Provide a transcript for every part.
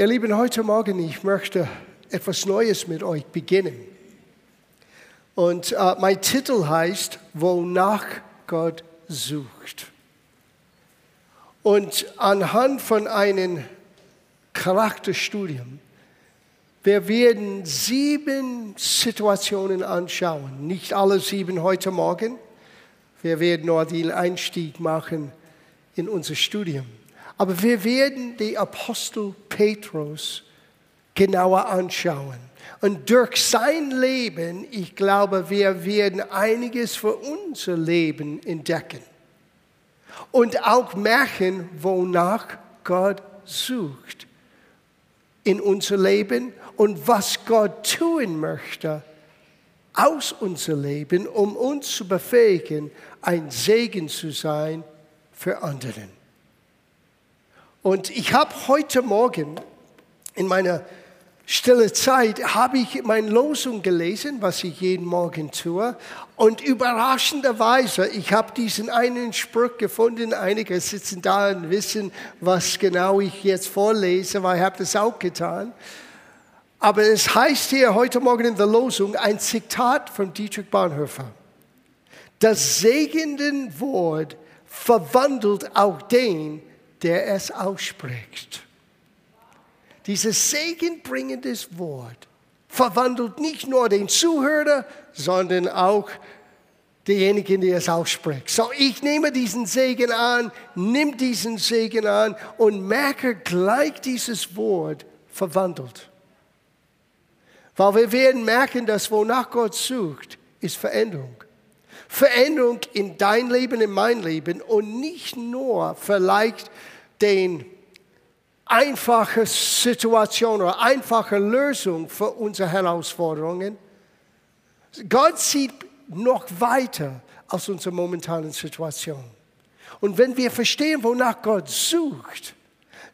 Ihr Lieben, heute Morgen, ich möchte etwas Neues mit euch beginnen. Und äh, mein Titel heißt, wonach Gott sucht. Und anhand von einem Charakterstudium, wir werden sieben Situationen anschauen. Nicht alle sieben heute Morgen. Wir werden nur den Einstieg machen in unser Studium. Aber wir werden die Apostel Petrus genauer anschauen. Und durch sein Leben, ich glaube, wir werden einiges für unser Leben entdecken. Und auch merken, wonach Gott sucht in unser Leben und was Gott tun möchte aus unser Leben, um uns zu befähigen, ein Segen zu sein für anderen. Und ich habe heute Morgen in meiner stille Zeit habe ich meine Losung gelesen, was ich jeden Morgen tue. Und überraschenderweise, ich habe diesen einen Spruch gefunden. Einige sitzen da und wissen, was genau ich jetzt vorlese, weil ich habe das auch getan. Aber es heißt hier heute Morgen in der Losung ein Zitat von Dietrich Bonhoeffer. Das segende Wort verwandelt auch den, der es ausspricht. Dieses segenbringendes Wort verwandelt nicht nur den Zuhörer, sondern auch denjenigen, der es ausspricht. So, ich nehme diesen Segen an, nimm diesen Segen an und merke gleich dieses Wort verwandelt. Weil wir werden merken, dass wonach Gott sucht, ist Veränderung. Veränderung in dein Leben, in mein Leben und nicht nur vielleicht den einfache Situation oder einfache Lösung für unsere Herausforderungen. Gott sieht noch weiter aus unserer momentanen Situation. Und wenn wir verstehen, wonach Gott sucht,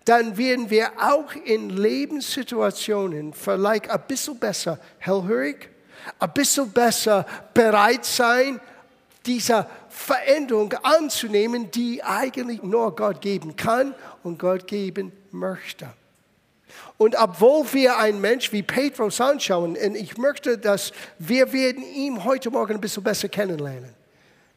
dann werden wir auch in Lebenssituationen vielleicht ein bisschen besser hellhörig, ein bisschen besser bereit sein, dieser Veränderung anzunehmen, die eigentlich nur Gott geben kann und Gott geben möchte. Und obwohl wir einen Mensch wie Petrus anschauen, und ich möchte, dass wir werden ihn heute Morgen ein bisschen besser kennenlernen.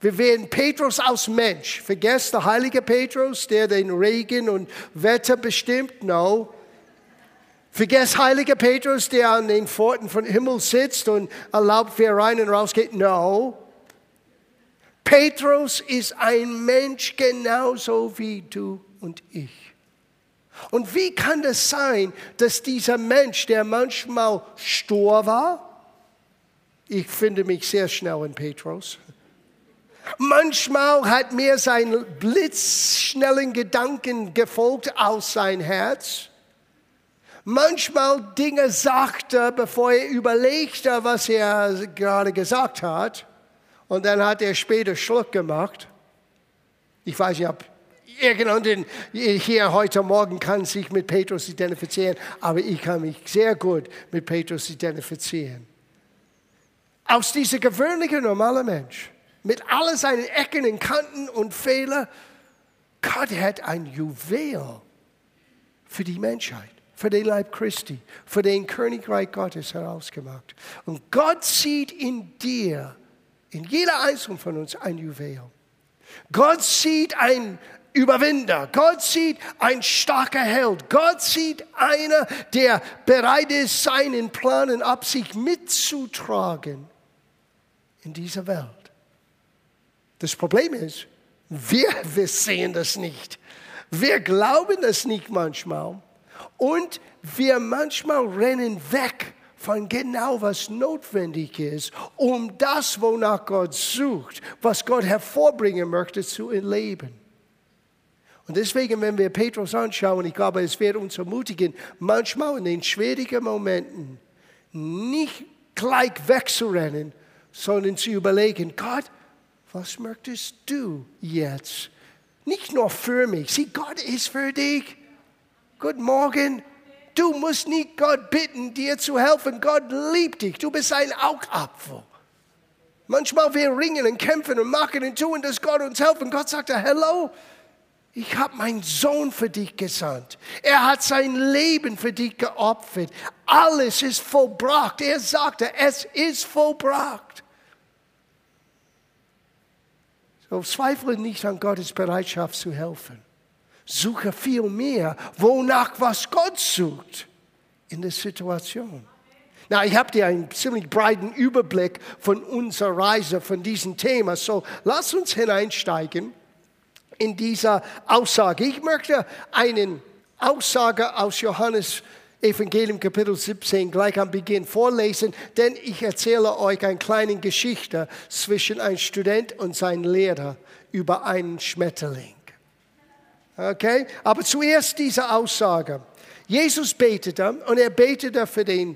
Wir werden Petrus als Mensch. Vergesst der heilige Petrus, der den Regen und Wetter bestimmt? No. Vergesst heiliger Petrus, der an den Pforten von Himmel sitzt und erlaubt, wer rein und raus geht? No. Petrus ist ein Mensch genauso wie du und ich. Und wie kann es sein, dass dieser Mensch, der manchmal stur war, ich finde mich sehr schnell in Petrus, manchmal hat mir sein blitzschnellen Gedanken gefolgt aus sein Herz, manchmal Dinge sagte, bevor er überlegte, was er gerade gesagt hat, und dann hat er später Schluck gemacht. Ich weiß nicht, ob irgendjemand hier heute Morgen kann sich mit Petrus identifizieren, aber ich kann mich sehr gut mit Petrus identifizieren. Aus dieser gewöhnlichen, normalen Mensch, mit all seinen Ecken und Kanten und Fehlern, Gott hat ein Juwel für die Menschheit, für den Leib Christi, für den Königreich Gottes herausgemacht. Und Gott sieht in dir in jeder einzelnen von uns ein Juwel. Gott sieht ein Überwinder. Gott sieht ein starker Held. Gott sieht einer, der bereit ist, seinen Plan und Absicht mitzutragen in dieser Welt. Das Problem ist, wir, wir sehen das nicht. Wir glauben das nicht manchmal. Und wir manchmal rennen weg von genau was notwendig ist, um das, wonach Gott sucht, was Gott hervorbringen möchte, zu erleben. Und deswegen, wenn wir Petrus anschauen, ich glaube, es wird uns ermutigen, manchmal in den schwierigen Momenten nicht gleich wegzurennen, sondern zu überlegen, Gott, was möchtest du jetzt? Nicht nur für mich. Sieh, Gott ist für dich. Guten Morgen. Du musst nicht Gott bitten, dir zu helfen. Gott liebt dich. Du bist ein Augapfel. Manchmal wir ringen und kämpfen und machen und tun, dass Gott uns helfen. Gott sagt, hello, Ich habe meinen Sohn für dich gesandt. Er hat sein Leben für dich geopfert. Alles ist vollbracht. Er sagte, es ist vollbracht. So zweifle nicht an Gottes Bereitschaft zu helfen. Suche viel mehr, wonach was Gott sucht in der Situation. Na, ich habe dir einen ziemlich breiten Überblick von unserer Reise, von diesem Thema. So, lass uns hineinsteigen in dieser Aussage. Ich möchte eine Aussage aus Johannes Evangelium Kapitel 17 gleich am Beginn vorlesen, denn ich erzähle euch eine kleine Geschichte zwischen einem Student und seinem Lehrer über einen Schmetterling. Okay? Aber zuerst diese Aussage. Jesus betete und er betete für den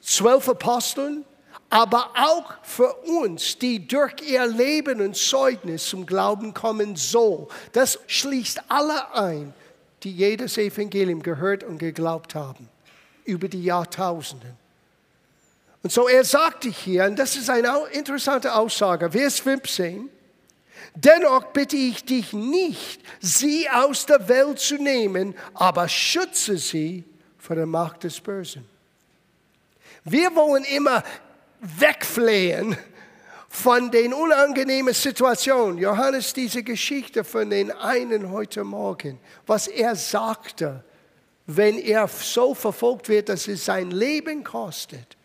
zwölf Aposteln, aber auch für uns, die durch ihr Leben und Zeugnis zum Glauben kommen soll. Das schließt alle ein, die jedes Evangelium gehört und geglaubt haben, über die Jahrtausende. Und so er sagte hier, und das ist eine interessante Aussage, Vers 15, Dennoch bitte ich dich nicht, sie aus der Welt zu nehmen, aber schütze sie vor der Macht des Bösen. Wir wollen immer wegflehen von den unangenehmen Situationen. Johannes, diese Geschichte von den einen heute Morgen, was er sagte, wenn er so verfolgt wird, dass es sein Leben kostet,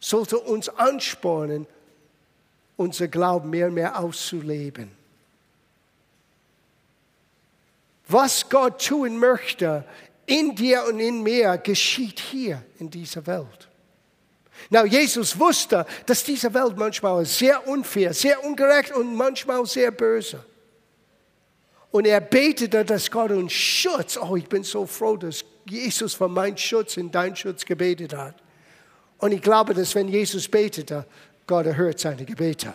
sollte uns anspornen, unser Glauben mehr und mehr auszuleben. Was Gott tun möchte, in dir und in mir geschieht hier in dieser Welt. Now, Jesus wusste, dass diese Welt manchmal sehr unfair, sehr ungerecht und manchmal sehr böse. Und er betete, dass Gott uns Schutz, oh, ich bin so froh, dass Jesus für meinen Schutz und deinen Schutz gebetet hat. Und ich glaube, dass wenn Jesus betete, Gott erhört seine Gebete.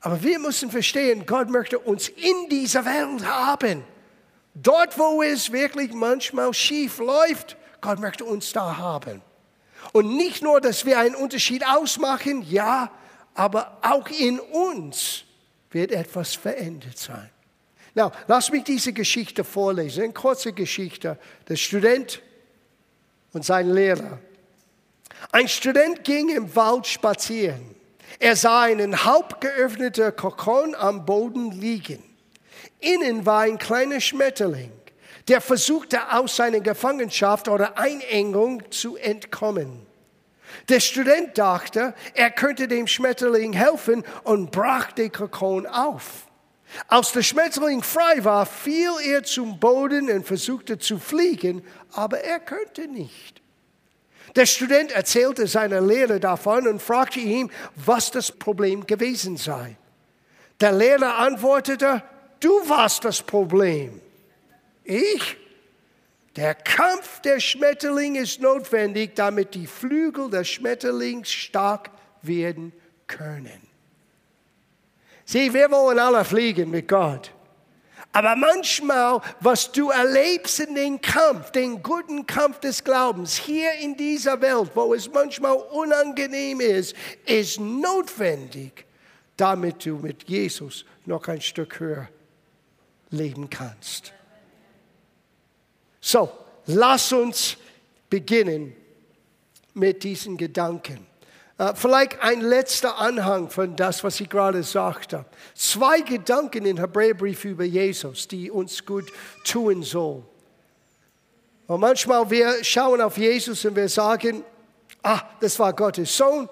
Aber wir müssen verstehen, Gott möchte uns in dieser Welt haben. Dort, wo es wirklich manchmal schief läuft, Gott möchte uns da haben. Und nicht nur, dass wir einen Unterschied ausmachen, ja, aber auch in uns wird etwas verändert sein. Na, lass mich diese Geschichte vorlesen, eine kurze Geschichte. Der Student und sein Lehrer. Ein Student ging im Wald spazieren. Er sah einen halb geöffneten Kokon am Boden liegen. Innen war ein kleiner Schmetterling, der versuchte aus seiner Gefangenschaft oder Einengung zu entkommen. Der Student dachte, er könnte dem Schmetterling helfen und brach den Kokon auf. Als der Schmetterling frei war, fiel er zum Boden und versuchte zu fliegen, aber er könnte nicht. Der Student erzählte seiner Lehrer davon und fragte ihn, was das Problem gewesen sei. Der Lehrer antwortete, du warst das Problem. Ich? Der Kampf der Schmetterling ist notwendig, damit die Flügel des Schmetterlings stark werden können. Sieh, wir wollen alle fliegen mit Gott. Aber manchmal, was du erlebst in den Kampf, den guten Kampf des Glaubens hier in dieser Welt, wo es manchmal unangenehm ist, ist notwendig, damit du mit Jesus noch ein Stück höher leben kannst. So, lass uns beginnen mit diesen Gedanken. Uh, vielleicht ein letzter Anhang von das, was ich gerade sagte. Zwei Gedanken im Hebräerbrief über Jesus, die uns gut tun sollen. Und manchmal wir schauen auf Jesus und wir sagen, ah, das war Gottes Sohn.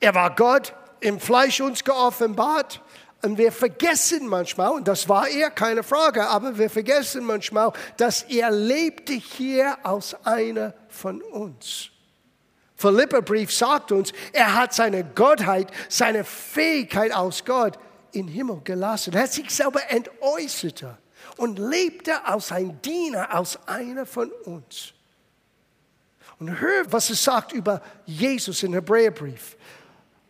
Er war Gott im Fleisch uns geoffenbart. Und wir vergessen manchmal, und das war er, keine Frage, aber wir vergessen manchmal, dass er lebte hier als einer von uns. Philipperbrief sagt uns, er hat seine Gottheit, seine Fähigkeit als Gott im Himmel gelassen. Er hat sich selber entäußerte und lebte als ein Diener, als einer von uns. Und hör, was es sagt über Jesus im Hebräerbrief.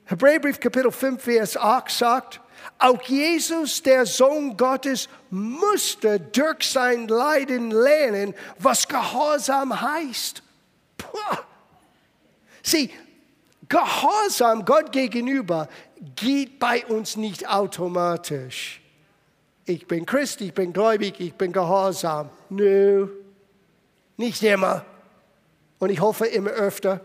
Hebräerbrief Kapitel 5, Vers 8 sagt, auch Jesus, der Sohn Gottes, musste durch sein Leiden lernen, was Gehorsam heißt. Puh. Sieh, Gehorsam Gott gegenüber geht bei uns nicht automatisch. Ich bin Christ, ich bin gläubig, ich bin gehorsam. Nö, nicht immer. Und ich hoffe immer öfter.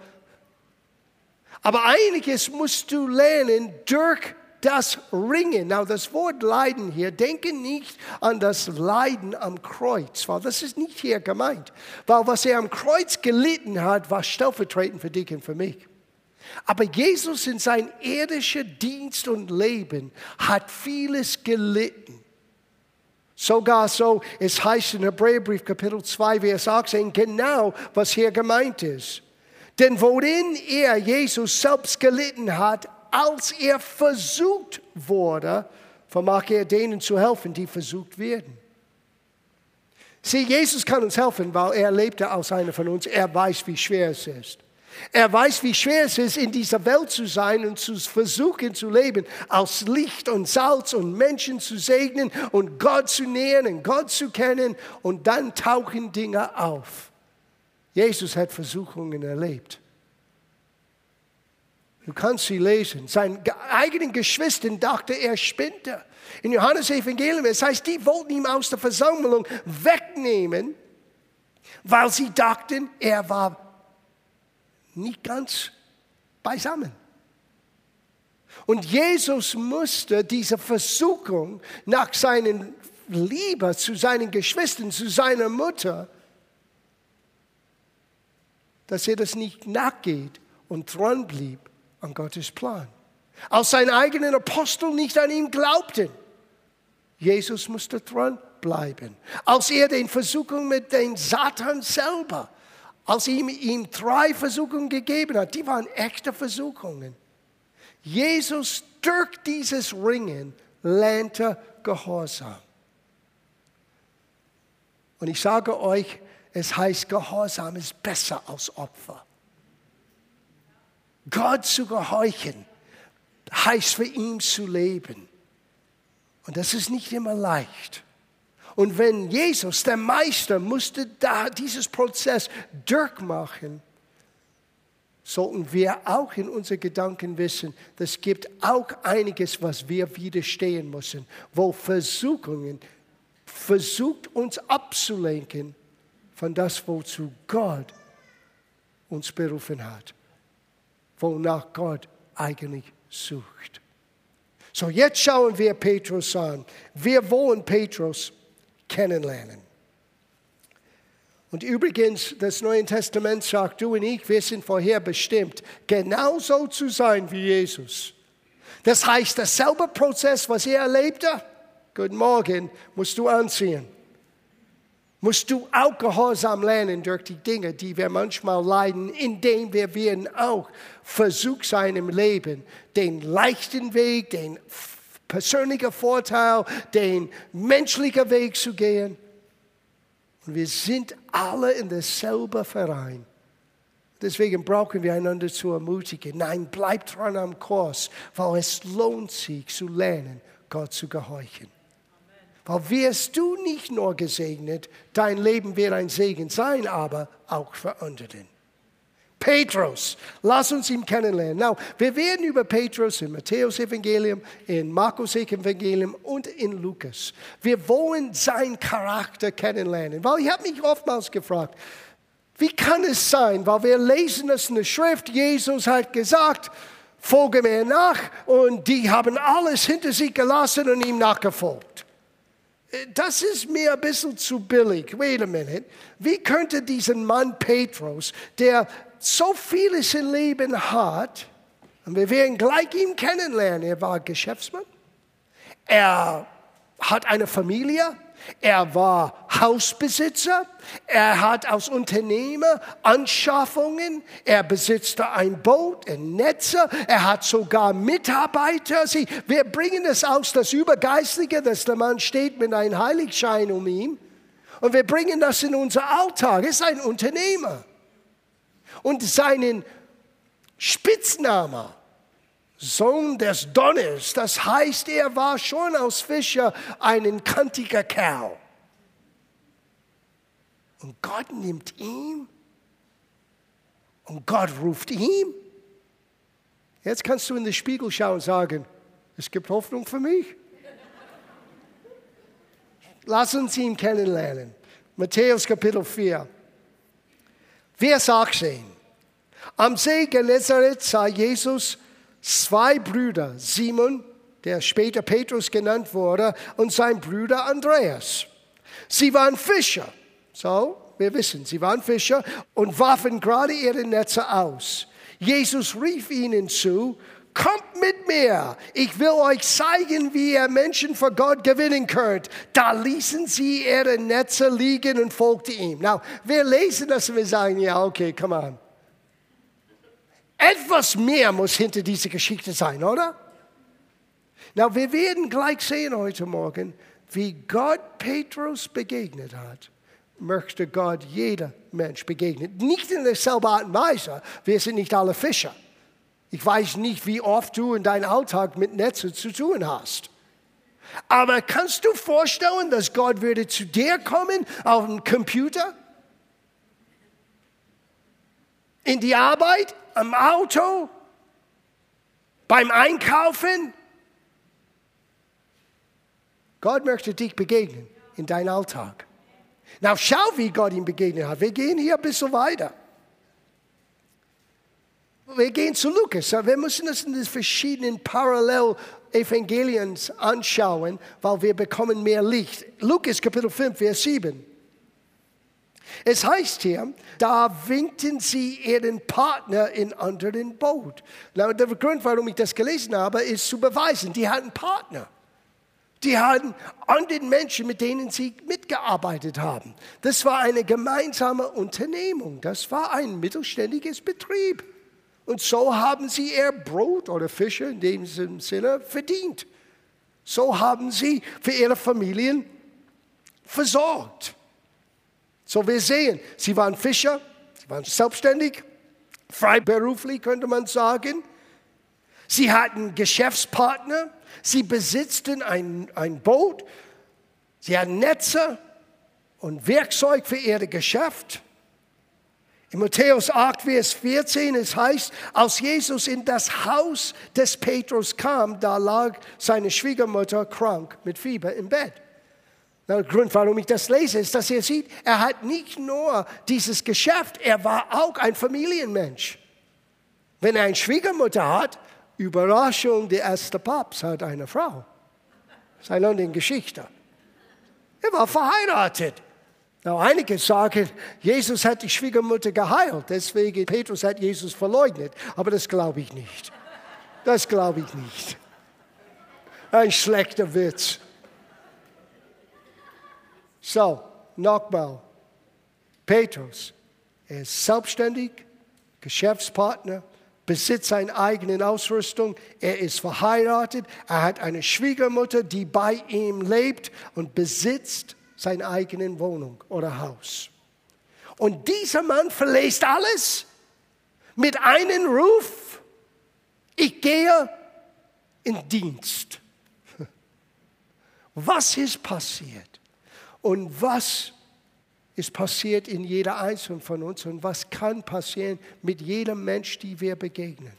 Aber einiges musst du lernen durch das Ringen. Now, das Wort Leiden hier, denke nicht an das Leiden am Kreuz, weil das ist nicht hier gemeint. Weil was er am Kreuz gelitten hat, war stellvertretend für dich und für mich. Aber Jesus in sein irdischer Dienst und Leben hat vieles gelitten. Sogar so, es heißt in Hebräerbrief Kapitel 2, Vers 18, genau, was hier gemeint ist. Denn worin er, Jesus, selbst gelitten hat, als er versucht wurde, vermag er denen zu helfen, die versucht werden. Sieh, Jesus kann uns helfen, weil er lebte als einer von uns. Er weiß, wie schwer es ist. Er weiß, wie schwer es ist, in dieser Welt zu sein und zu versuchen zu leben, als Licht und Salz und Menschen zu segnen und Gott zu nähern und Gott zu kennen und dann tauchen Dinge auf. Jesus hat Versuchungen erlebt. Du kannst sie lesen. Seinen eigenen Geschwistern dachte er spinnte. In Johannes Evangelium, es heißt, die wollten ihn aus der Versammlung wegnehmen, weil sie dachten, er war nicht ganz beisammen. Und Jesus musste diese Versuchung nach seinen Liebe zu seinen Geschwistern, zu seiner Mutter, dass er das nicht nachgeht und dran blieb, an Gottes Plan. Als seine eigenen Apostel nicht an ihn glaubten, Jesus musste dran bleiben. Als er den Versuchungen mit dem Satan selber, als ihm, ihm drei Versuchungen gegeben hat, die waren echte Versuchungen. Jesus durch dieses Ringen lernte Gehorsam. Und ich sage euch, es heißt, Gehorsam ist besser als Opfer. Gott zu gehorchen, heißt für ihn zu leben. Und das ist nicht immer leicht. Und wenn Jesus, der Meister, musste da dieses Prozess durchmachen, sollten wir auch in unseren Gedanken wissen, es gibt auch einiges, was wir widerstehen müssen, wo Versuchungen versucht uns abzulenken von das, wozu Gott uns berufen hat wonach Gott eigentlich sucht. So, jetzt schauen wir Petrus an. Wir wollen Petrus kennenlernen. Und übrigens, das Neue Testament sagt, du und ich, wir sind vorher bestimmt, genauso zu sein wie Jesus. Das heißt, derselbe Prozess, was er erlebte, guten Morgen, musst du anziehen musst du auch Gehorsam lernen durch die Dinge, die wir manchmal leiden, indem wir werden auch versucht sein im Leben, den leichten Weg, den persönlichen Vorteil, den menschlichen Weg zu gehen. Und wir sind alle in derselben Verein. Deswegen brauchen wir einander zu ermutigen. Nein, bleib dran am Kurs, weil es lohnt sich zu lernen, Gott zu gehorchen. Weil wirst du nicht nur gesegnet, dein Leben wird ein Segen sein, aber auch für andere. Petrus, lass uns ihn kennenlernen. Now, wir werden über Petrus im Matthäus Evangelium, in Markus Evangelium und in Lukas. Wir wollen seinen Charakter kennenlernen, weil ich habe mich oftmals gefragt, wie kann es sein, weil wir lesen es in der Schrift, Jesus hat gesagt, folge mir nach und die haben alles hinter sich gelassen und ihm nachgefolgt das ist mir ein bisschen zu billig. Wait a minute. Wie könnte diesen Mann Petrus, der so vieles im Leben hat, und wir werden gleich ihn kennenlernen, er war Geschäftsmann, er hat eine Familie, er war Hausbesitzer, er hat als Unternehmer Anschaffungen, er besitzte ein Boot, ein Netzer, er hat sogar Mitarbeiter. Sie, wir bringen es aus, das Übergeistliche, dass der Mann steht mit einem Heiligschein um ihn. Und wir bringen das in unser Alltag. Er ist ein Unternehmer. Und seinen Spitzname Sohn des Donners. Das heißt, er war schon als Fischer ein kantiger Kerl. Und Gott nimmt ihn und Gott ruft ihn. Jetzt kannst du in den Spiegel schauen und sagen, es gibt Hoffnung für mich. Lass uns ihn kennenlernen. Matthäus Kapitel 4. Vers 18. Am See Genezareth sah Jesus zwei Brüder, Simon, der später Petrus genannt wurde, und sein Bruder Andreas. Sie waren Fischer. So, wir wissen, sie waren Fischer und warfen gerade ihre Netze aus. Jesus rief ihnen zu, kommt mit mir, ich will euch zeigen, wie ihr Menschen für Gott gewinnen könnt. Da ließen sie ihre Netze liegen und folgten ihm. Now, wir lesen das und wir sagen, ja, okay, come on. Etwas mehr muss hinter dieser Geschichte sein, oder? Na, wir werden gleich sehen heute Morgen, wie Gott Petrus begegnet hat, möchte Gott jeder Mensch begegnen. Nicht in derselben Art und Weise. Wir sind nicht alle Fischer. Ich weiß nicht, wie oft du in deinem Alltag mit Netzen zu tun hast. Aber kannst du vorstellen, dass Gott würde zu dir kommen auf dem Computer? In die Arbeit? Am Auto? Beim Einkaufen? Gott möchte dich begegnen in deinem Alltag. Na, schau, wie Gott ihm begegnet hat. Wir gehen hier ein bisschen weiter. Wir gehen zu Lukas. Wir müssen das in den verschiedenen Parallel-Evangelien anschauen, weil wir bekommen mehr Licht. Lukas Kapitel 5, Vers 7. Es heißt hier, da winkten sie ihren Partner in anderen Boot. Der Grund, warum ich das gelesen habe, ist zu beweisen, die hatten Partner. Die hatten anderen Menschen, mit denen sie mitgearbeitet haben. Das war eine gemeinsame Unternehmung. Das war ein mittelständiges Betrieb. Und so haben sie ihr Brot oder Fische in dem Sinne verdient. So haben sie für ihre Familien versorgt. So wir sehen, sie waren Fischer, sie waren selbstständig, freiberuflich könnte man sagen. Sie hatten Geschäftspartner, Sie besitzten ein, ein Boot, sie hatten Netze und Werkzeug für ihr Geschäft. In Matthäus 8, Vers 14, es heißt, als Jesus in das Haus des Petrus kam, da lag seine Schwiegermutter krank mit Fieber im Bett. Der Grund, warum ich das lese, ist, dass ihr seht, er hat nicht nur dieses Geschäft, er war auch ein Familienmensch. Wenn er eine Schwiegermutter hat, Überraschung, der erste Papst hat eine Frau. Ist eine andere Geschichte. Er war verheiratet. Now, einige sagen, Jesus hat die Schwiegermutter geheilt, deswegen Petrus hat Jesus verleugnet. Aber das glaube ich nicht. Das glaube ich nicht. Ein schlechter Witz. So, nochmal. Petrus, er ist selbstständig, Geschäftspartner, besitzt seine eigene Ausrüstung, er ist verheiratet, er hat eine Schwiegermutter, die bei ihm lebt und besitzt seine eigene Wohnung oder Haus. Und dieser Mann verlässt alles mit einem Ruf, ich gehe in Dienst. Was ist passiert? Und was ist passiert in jeder einzelnen von uns und was kann passieren mit jedem Mensch, die wir begegnen.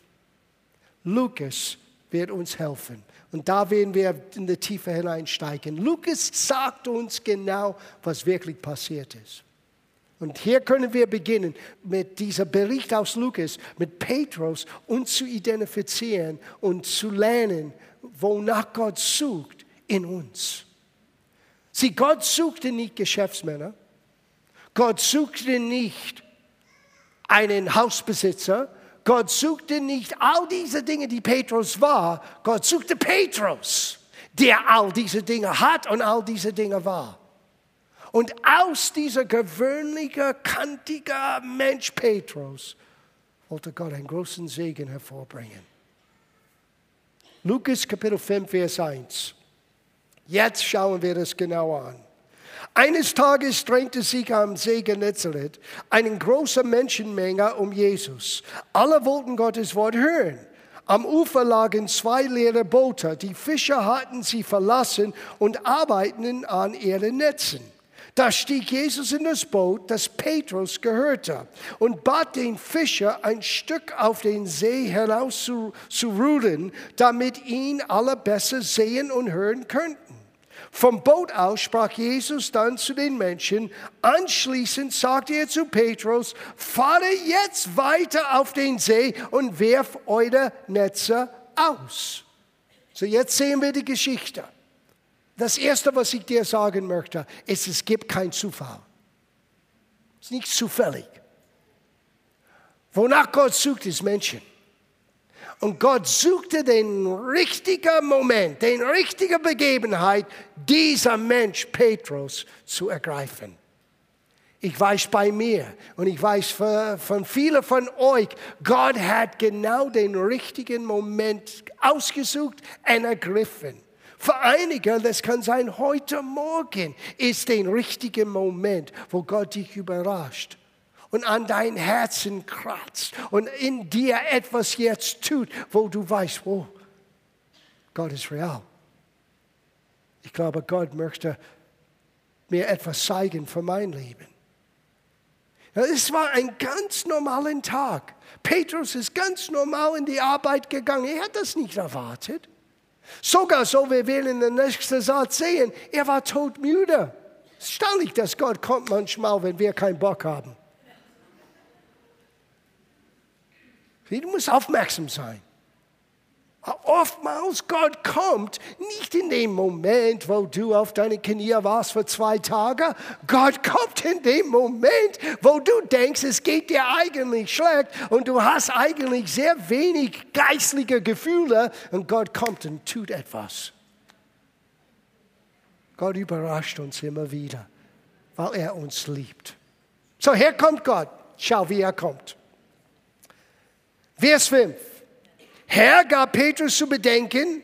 Lukas wird uns helfen. Und da werden wir in die Tiefe hineinsteigen. Lukas sagt uns genau, was wirklich passiert ist. Und hier können wir beginnen mit diesem Bericht aus Lukas, mit Petrus, uns zu identifizieren und zu lernen, wonach Gott sucht in uns. Sie, Gott suchte nicht Geschäftsmänner. Gott suchte nicht einen Hausbesitzer. Gott suchte nicht all diese Dinge, die Petrus war. Gott suchte Petrus, der all diese Dinge hat und all diese Dinge war. Und aus dieser gewöhnlichen, kantigen Mensch Petrus wollte Gott einen großen Segen hervorbringen. Lukas Kapitel 5, Vers 1. Jetzt schauen wir das genau an. Eines Tages drängte sich am See Genezareth eine große Menschenmenge um Jesus. Alle wollten Gottes Wort hören. Am Ufer lagen zwei leere Boote. Die Fischer hatten sie verlassen und arbeiteten an ihren Netzen. Da stieg Jesus in das Boot, das Petrus gehörte, und bat den Fischer, ein Stück auf den See hinaus zu, zu rudern, damit ihn alle besser sehen und hören könnten. Vom Boot aus sprach Jesus dann zu den Menschen. Anschließend sagte er zu Petrus, fahre jetzt weiter auf den See und werf eure Netze aus. So, jetzt sehen wir die Geschichte. Das Erste, was ich dir sagen möchte, ist, es gibt keinen Zufall. Es ist nicht zufällig. Wonach Gott sucht, ist Menschen. Und Gott suchte den richtigen Moment, den richtigen Begebenheit, dieser Mensch Petrus zu ergreifen. Ich weiß bei mir und ich weiß von vielen von euch, Gott hat genau den richtigen Moment ausgesucht und ergriffen. Für einige, das kann sein, heute Morgen ist der richtige Moment, wo Gott dich überrascht und an dein Herzen kratzt und in dir etwas jetzt tut, wo du weißt, oh, Gott ist real. Ich glaube, Gott möchte mir etwas zeigen für mein Leben. Es war ein ganz normaler Tag. Petrus ist ganz normal in die Arbeit gegangen. Er hat das nicht erwartet. Sogar so, wir werden in der nächsten Satz sehen, er war todmüde. Es ist staunlich, dass Gott kommt manchmal, wenn wir keinen Bock haben. Du musst aufmerksam sein. Oftmals Gott kommt nicht in dem Moment, wo du auf deine Knie warst für zwei Tage. Gott kommt in dem Moment, wo du denkst, es geht dir eigentlich schlecht und du hast eigentlich sehr wenig geistliche Gefühle und Gott kommt und tut etwas. Gott überrascht uns immer wieder, weil er uns liebt. So, hier kommt Gott. Schau, wie er kommt. Vers 5. Herr gab Petrus zu bedenken,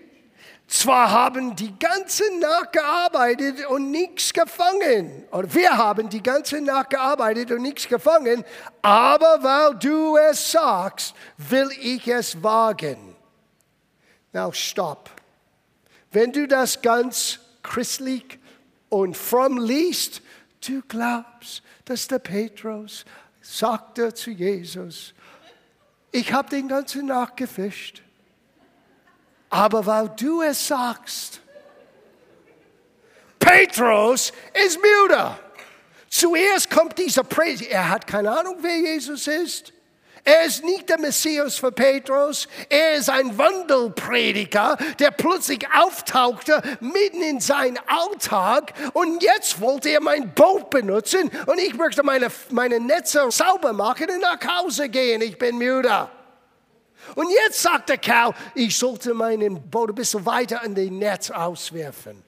zwar haben die ganze Nacht gearbeitet und nichts gefangen, oder wir haben die ganze Nacht gearbeitet und nichts gefangen, aber weil du es sagst, will ich es wagen. Now stop. Wenn du das ganz christlich und fromm liest, du glaubst, dass der Petrus sagte zu Jesus, ich habe den ganzen Nacht gefischt. Aber weil du es sagst, Petrus ist müde. Zuerst kommt dieser Prediger. Er hat keine Ahnung, wer Jesus ist. Er ist nicht der Messias für Petrus. Er ist ein Wandelprediger, der plötzlich auftauchte mitten in seinen Alltag. Und jetzt wollte er mein Boot benutzen und ich möchte meine, meine Netze sauber machen und nach Hause gehen. Ich bin müde. Und jetzt sagt der Kerl, ich sollte meinen Boot ein bisschen weiter in den Netz auswerfen.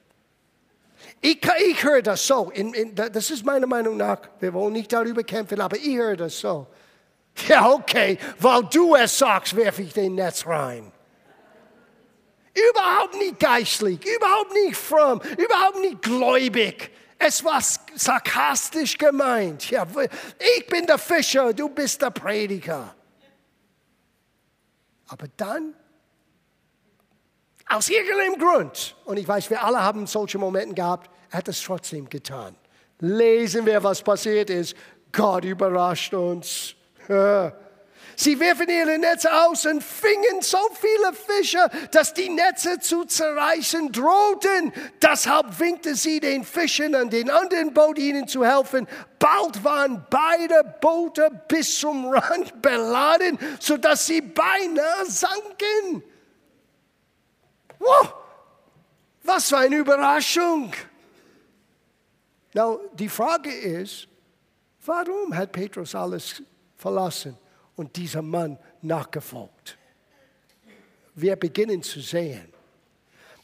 Ich, ich höre das so, in, in, das ist meiner Meinung nach, wir wollen nicht darüber kämpfen, aber ich höre das so. Ja, okay, weil du es sagst, werfe ich den Netz rein. Überhaupt nicht geistlich, überhaupt nicht fromm, überhaupt nicht gläubig. Es war sarkastisch gemeint. Ja, ich bin der Fischer, du bist der Prediger. Aber dann, aus irgendeinem Grund, und ich weiß, wir alle haben solche Momente gehabt, er hat es trotzdem getan. Lesen wir, was passiert ist. Gott überrascht uns. Sie werfen ihre Netze aus und fingen so viele Fische, dass die Netze zu zerreißen drohten. Deshalb winkte sie den Fischen an den anderen Boot, ihnen zu helfen. Bald waren beide Boote bis zum Rand beladen, sodass sie beinahe sanken. Wow, was für eine Überraschung. Now, die Frage ist, warum hat Petrus alles verlassen und dieser Mann nachgefolgt. Wir beginnen zu sehen.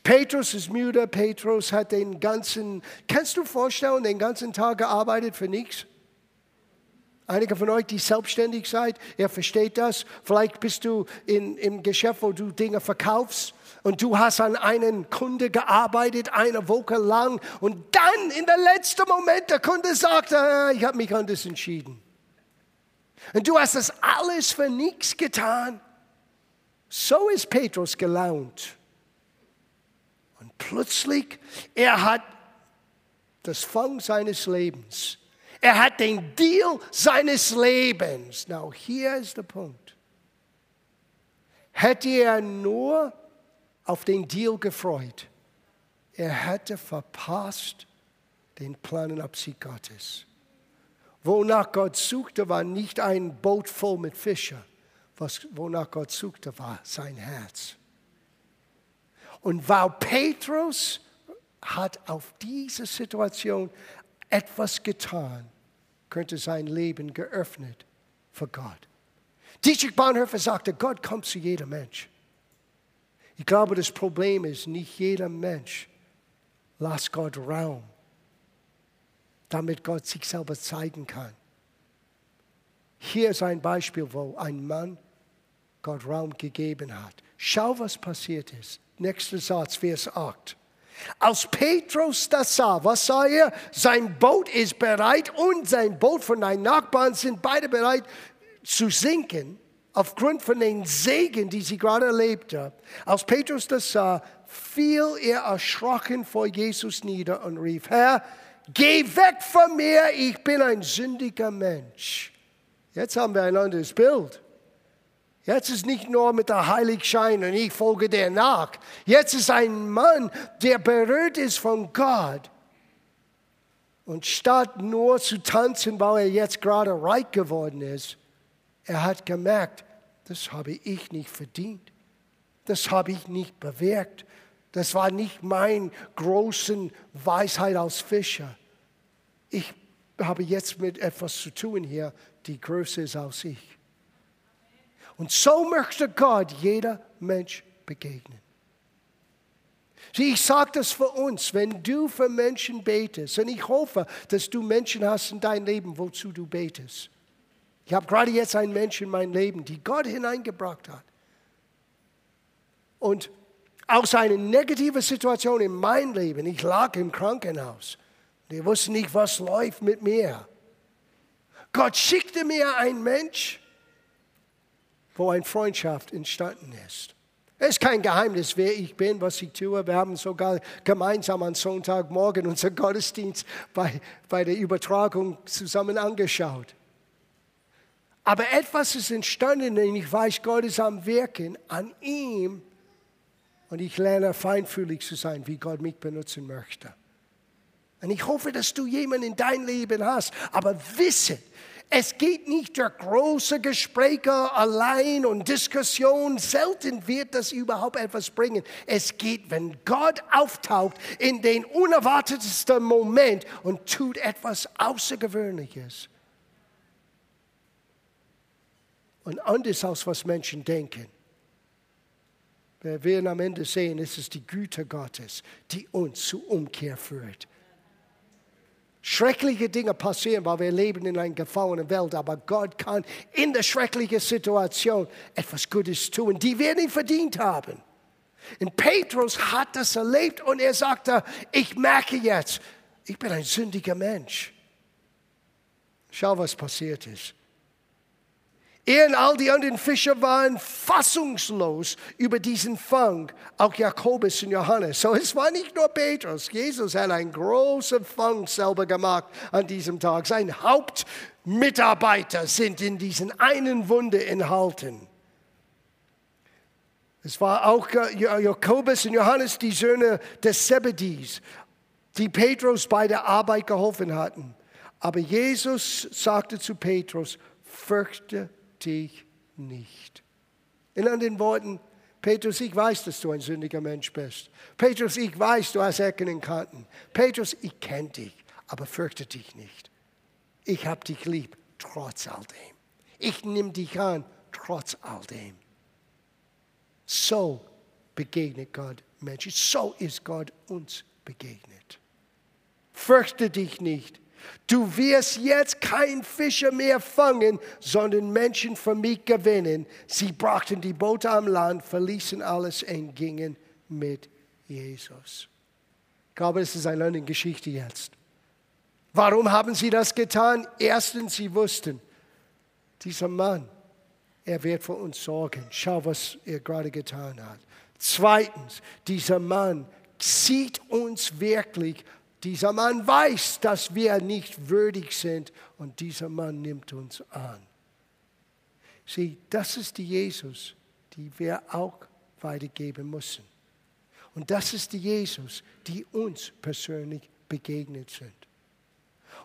Petrus ist müde, Petrus hat den ganzen, kannst du vorstellen, den ganzen Tag gearbeitet für nichts? Einige von euch, die selbstständig seid, ihr versteht das. Vielleicht bist du in, im Geschäft, wo du Dinge verkaufst und du hast an einen Kunde gearbeitet, eine Woche lang und dann in der letzten Moment der Kunde sagt, ah, ich habe mich anders entschieden. Und du hast das alles für nichts getan. So ist Petrus gelaunt. Und plötzlich, er hat das Fang seines Lebens. Er hat den Deal seines Lebens. Now, hier ist der Punkt. Hätte er nur auf den Deal gefreut, Er hätte verpasst den Plan Absicht Gottes. Wonach Gott suchte, war nicht ein Boot voll mit Fischen. Was, wonach Gott suchte, war sein Herz. Und weil Petrus hat auf diese Situation etwas getan, könnte sein Leben geöffnet für Gott. Dietrich Bonhoeffer sagte, Gott kommt zu jedem Mensch. Ich glaube, das Problem ist, nicht jeder Mensch lässt Gott Raum, damit Gott sich selber zeigen kann. Hier ist ein Beispiel, wo ein Mann Gott Raum gegeben hat. Schau, was passiert ist. Nächster Satz, Vers 8. Als Petrus das sah, was sah er? Sein Boot ist bereit und sein Boot von deinen Nachbarn sind beide bereit zu sinken, aufgrund von den Segen, die sie gerade erlebte. Als Petrus das sah, fiel er erschrocken vor Jesus nieder und rief, Herr, geh weg von mir, ich bin ein sündiger Mensch. Jetzt haben wir ein anderes Bild. Jetzt ist nicht nur mit der Heiligschein und ich folge dir nach. Jetzt ist ein Mann, der berührt ist von Gott. Und statt nur zu tanzen, weil er jetzt gerade reich geworden ist, er hat gemerkt, das habe ich nicht verdient. Das habe ich nicht bewirkt. Das war nicht mein großen Weisheit als Fischer. Ich habe jetzt mit etwas zu tun hier, die größer ist als ich. Und so möchte Gott jeder Mensch begegnen. Sieh, ich sage das für uns, wenn du für Menschen betest, und ich hoffe, dass du Menschen hast in dein Leben, wozu du betest. Ich habe gerade jetzt einen Menschen in mein Leben, die Gott hineingebracht hat. Und aus einer negativen Situation in mein Leben, ich lag im Krankenhaus, ich wusste nicht, was läuft mit mir. Gott schickte mir einen Mensch, wo eine Freundschaft entstanden ist. Es ist kein Geheimnis, wer ich bin, was ich tue. Wir haben sogar gemeinsam am Sonntagmorgen unser Gottesdienst bei, bei der Übertragung zusammen angeschaut. Aber etwas ist entstanden und ich weiß, Gott ist am Wirken an ihm und ich lerne feinfühlig zu sein, wie Gott mich benutzen möchte. Und ich hoffe, dass du jemanden in dein Leben hast, aber wisse, es geht nicht durch große Gespräche allein und Diskussionen. Selten wird das überhaupt etwas bringen. Es geht, wenn Gott auftaucht in den unerwartetesten Moment und tut etwas Außergewöhnliches. Und anders als was Menschen denken. Wir werden am Ende sehen, es ist die Güte Gottes, die uns zur Umkehr führt. Schreckliche Dinge passieren, weil wir leben in einer gefallenen Welt. Aber Gott kann in der schrecklichen Situation etwas Gutes tun, die wir nicht verdient haben. Und Petrus hat das erlebt und er sagte, ich merke jetzt, ich bin ein sündiger Mensch. Schau, was passiert ist. Er und all die anderen Fischer waren fassungslos über diesen Fang, auch Jakobus und Johannes. So es war nicht nur Petrus. Jesus hat einen großen Fang selber gemacht an diesem Tag. Sein Hauptmitarbeiter sind in diesen einen Wunder enthalten. Es war auch Jakobus und Johannes, die Söhne des Zebedis, die Petrus bei der Arbeit geholfen hatten. Aber Jesus sagte zu Petrus, fürchte dich nicht. In anderen Worten, Petrus, ich weiß, dass du ein sündiger Mensch bist. Petrus, ich weiß, du hast Ecken und Kanten. Petrus, ich kenne dich, aber fürchte dich nicht. Ich habe dich lieb, trotz all dem. Ich nehme dich an, trotz all dem. So begegnet Gott Menschen. So ist Gott uns begegnet. Fürchte dich nicht. Du wirst jetzt kein Fischer mehr fangen, sondern Menschen für mich gewinnen. Sie brachten die Boote am Land, verließen alles und gingen mit Jesus. Ich glaube, es ist eine Geschichte jetzt. Warum haben sie das getan? Erstens, sie wussten, dieser Mann, er wird für uns sorgen. Schau, was er gerade getan hat. Zweitens, dieser Mann sieht uns wirklich dieser Mann weiß, dass wir nicht würdig sind und dieser Mann nimmt uns an. Sieh, das ist die Jesus, die wir auch weitergeben müssen. Und das ist die Jesus, die uns persönlich begegnet sind.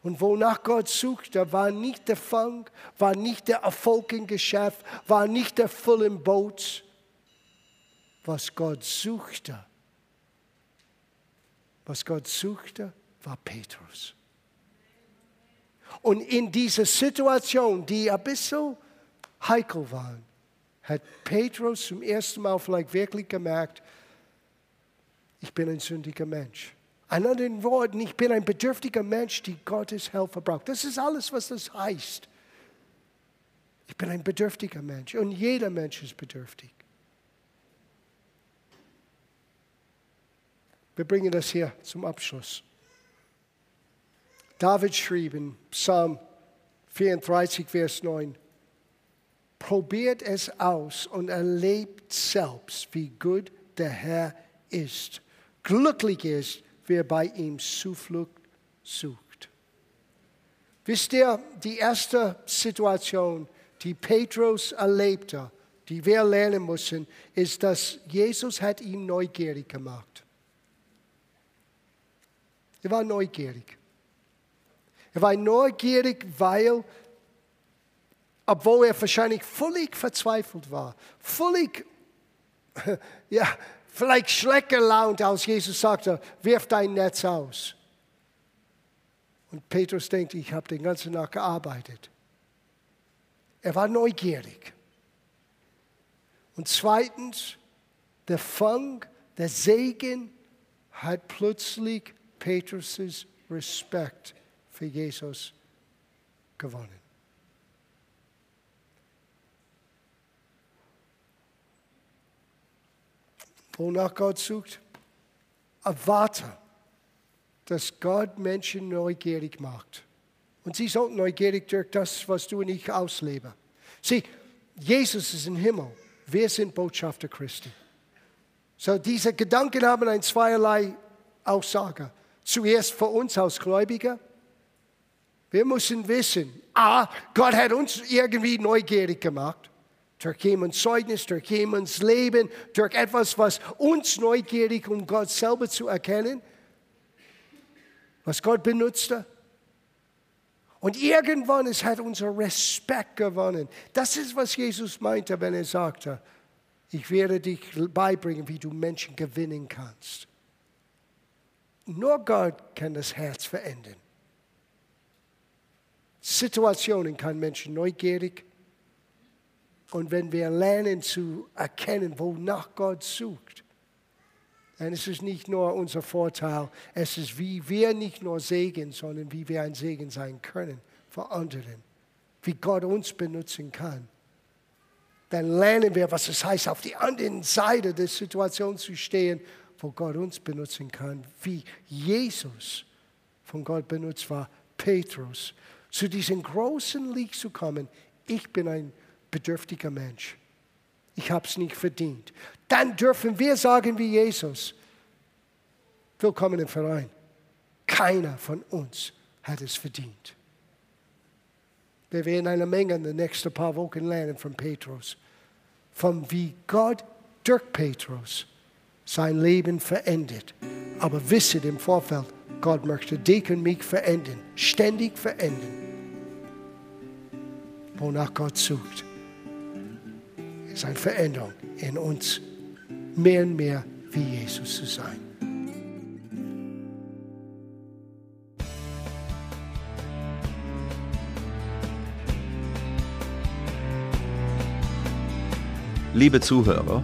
Und wonach Gott suchte, war nicht der Fang, war nicht der Erfolg im Geschäft, war nicht der Full im Boot. Was Gott suchte, was Gott suchte, war Petrus. Und in dieser Situation, die ein bisschen heikel war, hat Petrus zum ersten Mal vielleicht wirklich gemerkt, ich bin ein sündiger Mensch. An anderen Worten, ich bin ein bedürftiger Mensch, die Gottes Hilfe braucht. Das ist alles, was das heißt. Ich bin ein bedürftiger Mensch und jeder Mensch ist bedürftig. Wir bringen das hier zum Abschluss. David schrieb in Psalm 34, Vers 9, probiert es aus und erlebt selbst, wie gut der Herr ist. Glücklich ist, wer bei ihm Zuflucht sucht. Wisst ihr, die erste Situation, die Petrus erlebte, die wir lernen müssen, ist, dass Jesus hat ihn neugierig gemacht. Er war neugierig. Er war neugierig, weil, obwohl er wahrscheinlich völlig verzweifelt war, völlig, ja, vielleicht schlecht gelaunt, als Jesus sagte, wirf dein Netz aus. Und Petrus denkt, ich habe den ganzen Tag gearbeitet. Er war neugierig. Und zweitens, der Fang, der Segen hat plötzlich Petrus' Respekt für Jesus gewonnen. Wonach Gott sucht? Erwarte, dass Gott Menschen neugierig macht. Und sie sollten neugierig durch das, was du und ich ausleben. Sieh, Jesus ist im Himmel. Wir sind Botschafter Christi. So, diese Gedanken haben ein zweierlei Aussage. Zuerst für uns als Gläubiger wir müssen wissen, ah, Gott hat uns irgendwie neugierig gemacht. Durch jemands Zeugnis, durch jemands Leben, durch etwas, was uns neugierig, um Gott selber zu erkennen, was Gott benutzte. Und irgendwann es hat unser Respekt gewonnen. Das ist, was Jesus meinte, wenn er sagte, ich werde dich beibringen, wie du Menschen gewinnen kannst. Nur Gott kann das Herz verändern. Situationen kann Menschen neugierig. Und wenn wir lernen zu erkennen, wonach Gott sucht, dann ist es nicht nur unser Vorteil, es ist, wie wir nicht nur Segen, sondern wie wir ein Segen sein können für anderen, wie Gott uns benutzen kann. Dann lernen wir, was es heißt, auf die andere Seite der Situation zu stehen, wo Gott uns benutzen kann, wie Jesus von Gott benutzt war, Petrus zu diesem großen Licht zu kommen, ich bin ein bedürftiger Mensch. Ich habe es nicht verdient. Dann dürfen wir sagen wie Jesus, willkommen im Verein. Keiner von uns hat es verdient. Wir werden eine Menge in den nächsten paar Wochen lernen von Petrus, von wie Gott durch Petrus sein Leben verändert. Aber wisset im Vorfeld, Gott möchte dich und mich verändern, ständig verändern. Wonach Gott sucht, ist eine Veränderung in uns, mehr und mehr wie Jesus zu sein. Liebe Zuhörer,